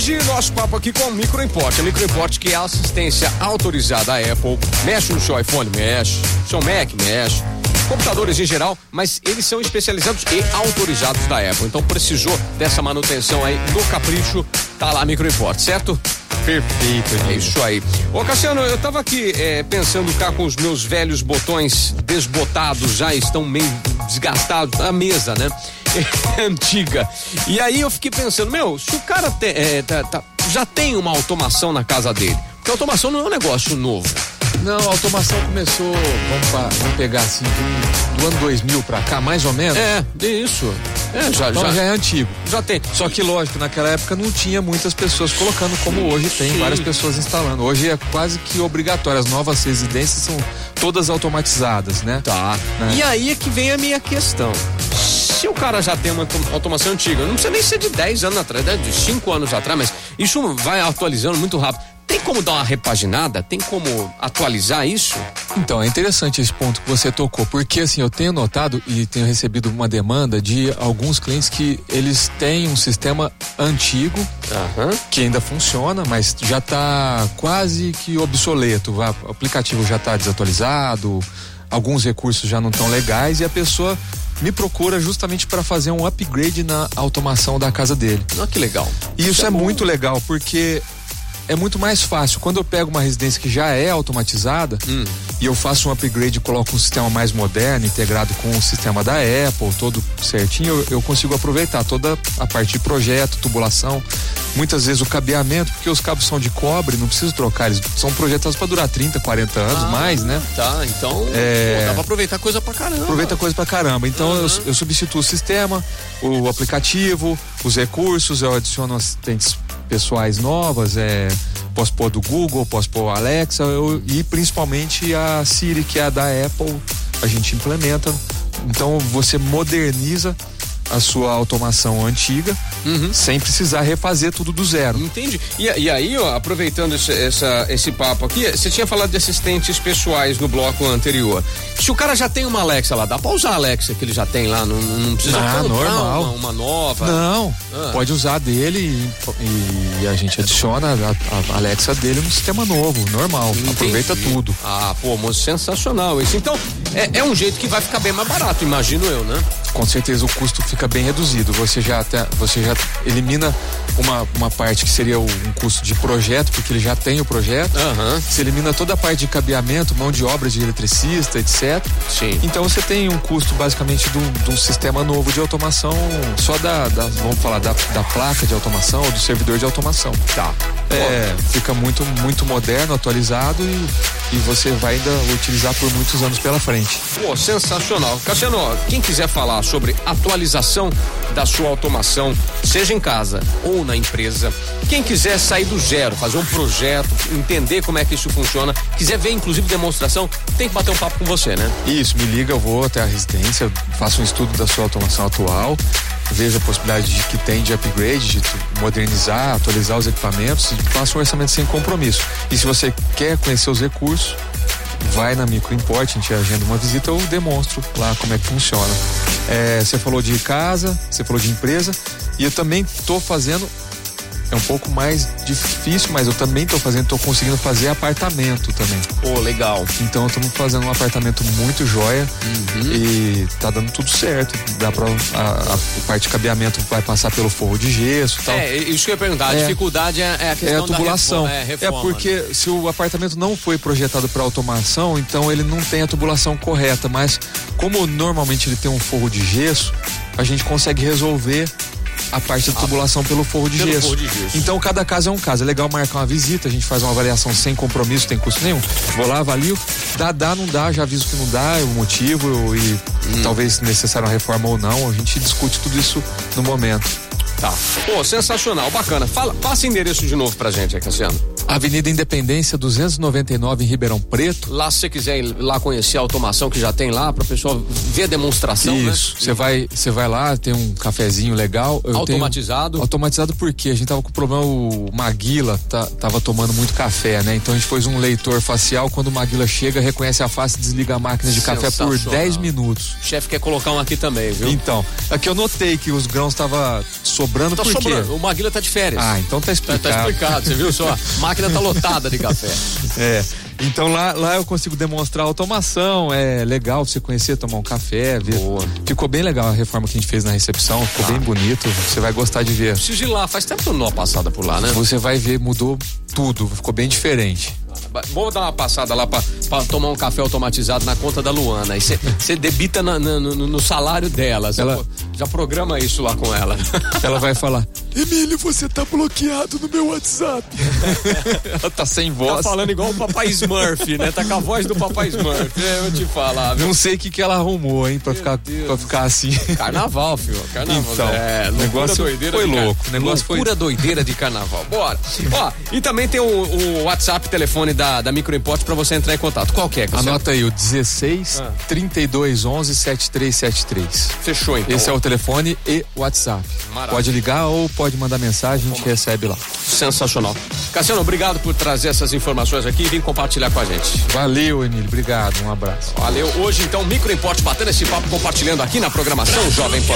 hoje, nosso papo aqui com o Microimport. A Microimport que é assistência autorizada à Apple. Mexe no seu iPhone, mexe. Seu Mac, mexe. Computadores em geral, mas eles são especializados e autorizados da Apple. Então precisou dessa manutenção aí no capricho, tá lá a Microimport, certo? Perfeito, é isso aí. Ô Cassiano, eu tava aqui é, pensando cá com os meus velhos botões desbotados, já estão meio desgastados, a mesa, né? antiga. E aí eu fiquei pensando, meu, se o cara te, é, tá, tá, já tem uma automação na casa dele, porque automação não é um negócio novo. Não, a automação começou, vamos, pra, vamos pegar assim, do, do, ano 2000 pra cá, mais ou menos. É, isso. É, já, então já, já é antigo. Já tem. Só que lógico, naquela época não tinha muitas pessoas colocando como hoje tem, Sim. várias pessoas instalando. Hoje é quase que obrigatório, as novas residências são todas automatizadas, né? Tá. Né? E aí é que vem a minha questão se o cara já tem uma automação antiga, não precisa nem ser de 10 anos atrás, né? de 5 anos atrás, mas isso vai atualizando muito rápido. Tem como dar uma repaginada? Tem como atualizar isso? Então, é interessante esse ponto que você tocou, porque assim, eu tenho notado e tenho recebido uma demanda de alguns clientes que eles têm um sistema antigo, uhum. que ainda funciona, mas já está quase que obsoleto. O aplicativo já está desatualizado, alguns recursos já não estão legais e a pessoa me procura justamente para fazer um upgrade na automação da casa dele. Ah, que legal. E isso, isso é, é muito legal, porque é muito mais fácil. Quando eu pego uma residência que já é automatizada hum. e eu faço um upgrade e coloco um sistema mais moderno, integrado com o sistema da Apple, todo certinho, eu, eu consigo aproveitar toda a parte de projeto, tubulação, muitas vezes o cabeamento, porque os cabos são de cobre, não preciso trocar, eles são projetados para durar 30, 40 anos, ah, mais, né? Tá, então é... pô, dá pra aproveitar coisa pra caramba. Aproveita coisa pra caramba. Então uhum. eu, eu substituo o sistema, o aplicativo, os recursos, eu adiciono assistentes pessoais novas, é, posso pôr do Google, posso pôr Alexa eu, e principalmente a Siri, que é a da Apple, a gente implementa. Então você moderniza a sua automação antiga uhum. sem precisar refazer tudo do zero. Entendi. E, e aí, ó, aproveitando esse, essa, esse papo aqui, você tinha falado de assistentes pessoais no bloco anterior. Se o cara já tem uma Alexa lá, dá pra usar a Alexa que ele já tem lá, não, não precisa ah, normal. Uma, uma, nova. Não, ah. pode usar dele e, e a gente adiciona a, a, Alexa dele no sistema novo, normal. Entendi. Aproveita tudo. Ah, pô, moço, sensacional isso. Então, é, é um jeito que vai ficar bem mais barato, imagino eu, né? Com certeza o custo fica bem reduzido. Você já, até, você já elimina uma, uma parte que seria um custo de projeto, porque ele já tem o projeto. Uhum. Você elimina toda a parte de cabeamento, mão de obra de eletricista, etc. Sim. Então você tem um custo basicamente de um, de um sistema novo de automação, só da, da vamos falar, da, da, placa de automação ou do servidor de automação. Tá. É, fica muito, muito moderno, atualizado e, e você vai ainda utilizar por muitos anos pela frente. Pô, sensacional. Cassiano, quem quiser falar sobre atualização da sua automação, seja em casa ou na empresa. Quem quiser sair do zero, fazer um projeto, entender como é que isso funciona, quiser ver inclusive demonstração, tem que bater um papo com você, né? Isso, me liga, eu vou até a residência, faço um estudo da sua automação atual, vejo a possibilidade de que tem de upgrade, de modernizar, atualizar os equipamentos e faço um orçamento sem compromisso. E se você quer conhecer os recursos, vai na Microimport, a gente agenda uma visita, eu demonstro lá como é que funciona. É, você falou de casa, você falou de empresa, e eu também estou fazendo é um pouco mais difícil, mas eu também tô fazendo, tô conseguindo fazer apartamento também. Pô, oh, legal. Então estamos fazendo um apartamento muito joia uhum. e tá dando tudo certo. Dá pra. A, a, parte de cabeamento vai passar pelo forro de gesso e tal. É, isso que eu ia perguntar. A é, dificuldade é, é, a questão é a tubulação. Reforma, é, reforma, é, porque né? se o apartamento não foi projetado para automação, então ele não tem a tubulação correta. Mas como normalmente ele tem um forro de gesso, a gente consegue resolver a parte da tubulação pelo forro de, pelo gesso. Forro de gesso. Então cada caso é um caso. É legal marcar uma visita, a gente faz uma avaliação sem compromisso, sem custo nenhum. Vou lá, avalio. Dá, dá, não dá, já aviso que não dá, o motivo e hum. talvez necessária uma reforma ou não. A gente discute tudo isso no momento. Tá. Pô, sensacional, bacana. Fala, passa endereço de novo pra gente, aí, Cassiano. Avenida Independência 299 em Ribeirão Preto. Lá se você quiser ir lá conhecer a automação que já tem lá, para o pessoal ver a demonstração, né? Isso. Você né? vai, você vai lá, tem um cafezinho legal. Eu automatizado. Tenho, automatizado porque a gente tava com problema o Maguila tá, tava tomando muito café, né? Então a gente pôs um leitor facial quando o Maguila chega, reconhece a face e desliga a máquina de café por 10 minutos. O chefe quer colocar um aqui também, viu? Então, aqui eu notei que os grãos tava sobrando tá por sobrando. quê? O Maguila tá de férias. Ah, então tá explicado. Tá, tá explicado, você viu só? A máquina tá lotada de café. É. Então lá, lá eu consigo demonstrar automação, é legal você conhecer, tomar um café, ver. Boa. Ficou bem legal a reforma que a gente fez na recepção, ficou ah. bem bonito, você vai gostar de ver. Preciso ir lá, faz tempo que eu não uma passada por lá, né? Você vai ver, mudou tudo, ficou bem diferente. Vamos dar uma passada lá pra, pra tomar um café automatizado na conta da Luana. Aí você debita na, na, no, no, salário dela. Ela, já programa isso lá com ela. Ela vai falar: Emílio, você tá bloqueado no meu WhatsApp. ela tá sem voz. Tá falando igual o papai Smurf, né? Tá com a voz do papai Smurf. É, eu te falar. Viu? Não sei o que, que ela arrumou, hein, pra, ficar, pra ficar assim. Carnaval, filho. Carnaval. Então, é, negócio doideira foi louco. O negócio loucura foi... doideira de carnaval. Bora. Ó, e também tem o, o WhatsApp, telefone da, da Microimport pra você entrar em contato. Qual que é? Anota aí o 16 ah. 32 11 7373. Fechou, então. Esse é o telefone e WhatsApp. Maravilha. Pode ligar ou pode mandar mensagem, a gente recebe lá. Sensacional. Cassiano, obrigado por trazer essas informações aqui e vir compartilhar com a gente. Valeu, Emílio. Obrigado. Um abraço. Valeu. Hoje, então, Microimport batendo esse papo, compartilhando aqui na programação Jovem Pan.